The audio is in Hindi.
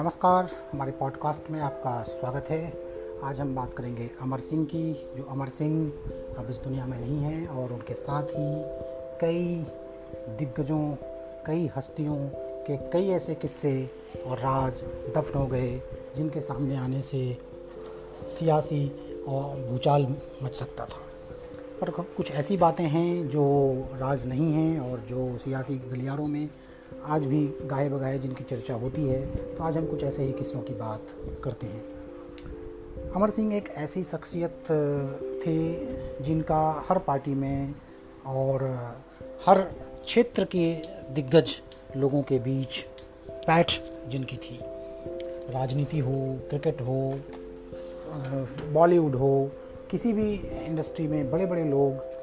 नमस्कार, हमारे पॉडकास्ट में आपका स्वागत है। आज हम बात करेंगे अमर सिंह की, जो अमर सिंह अब इस दुनिया में नहीं हैं और उनके साथ ही कई दिग्गजों, कई हस्तियों के कई ऐसे किस्से और राज दफन हो गए, जिनके सामने आने से सियासी और भूचाल मच सकता था। पर कुछ ऐसी बातें हैं जो राज नहीं हैं और जो सियासी गलियारों में आज भी गाए बगाए जिनकी चर्चा होती है तो आज हम कुछ ऐसे ही किस्सों की बात करते हैं। अमर सिंह एक ऐसी शख्सियत थे जिनका हर पार्टी में और हर क्षेत्र के दिग्गज लोगों के बीच पैठ जिनकी थी। राजनीति हो, क्रिकेट हो बॉलीवुड हो, किसी भी इंडस्ट्री में बड़े बड़े लोग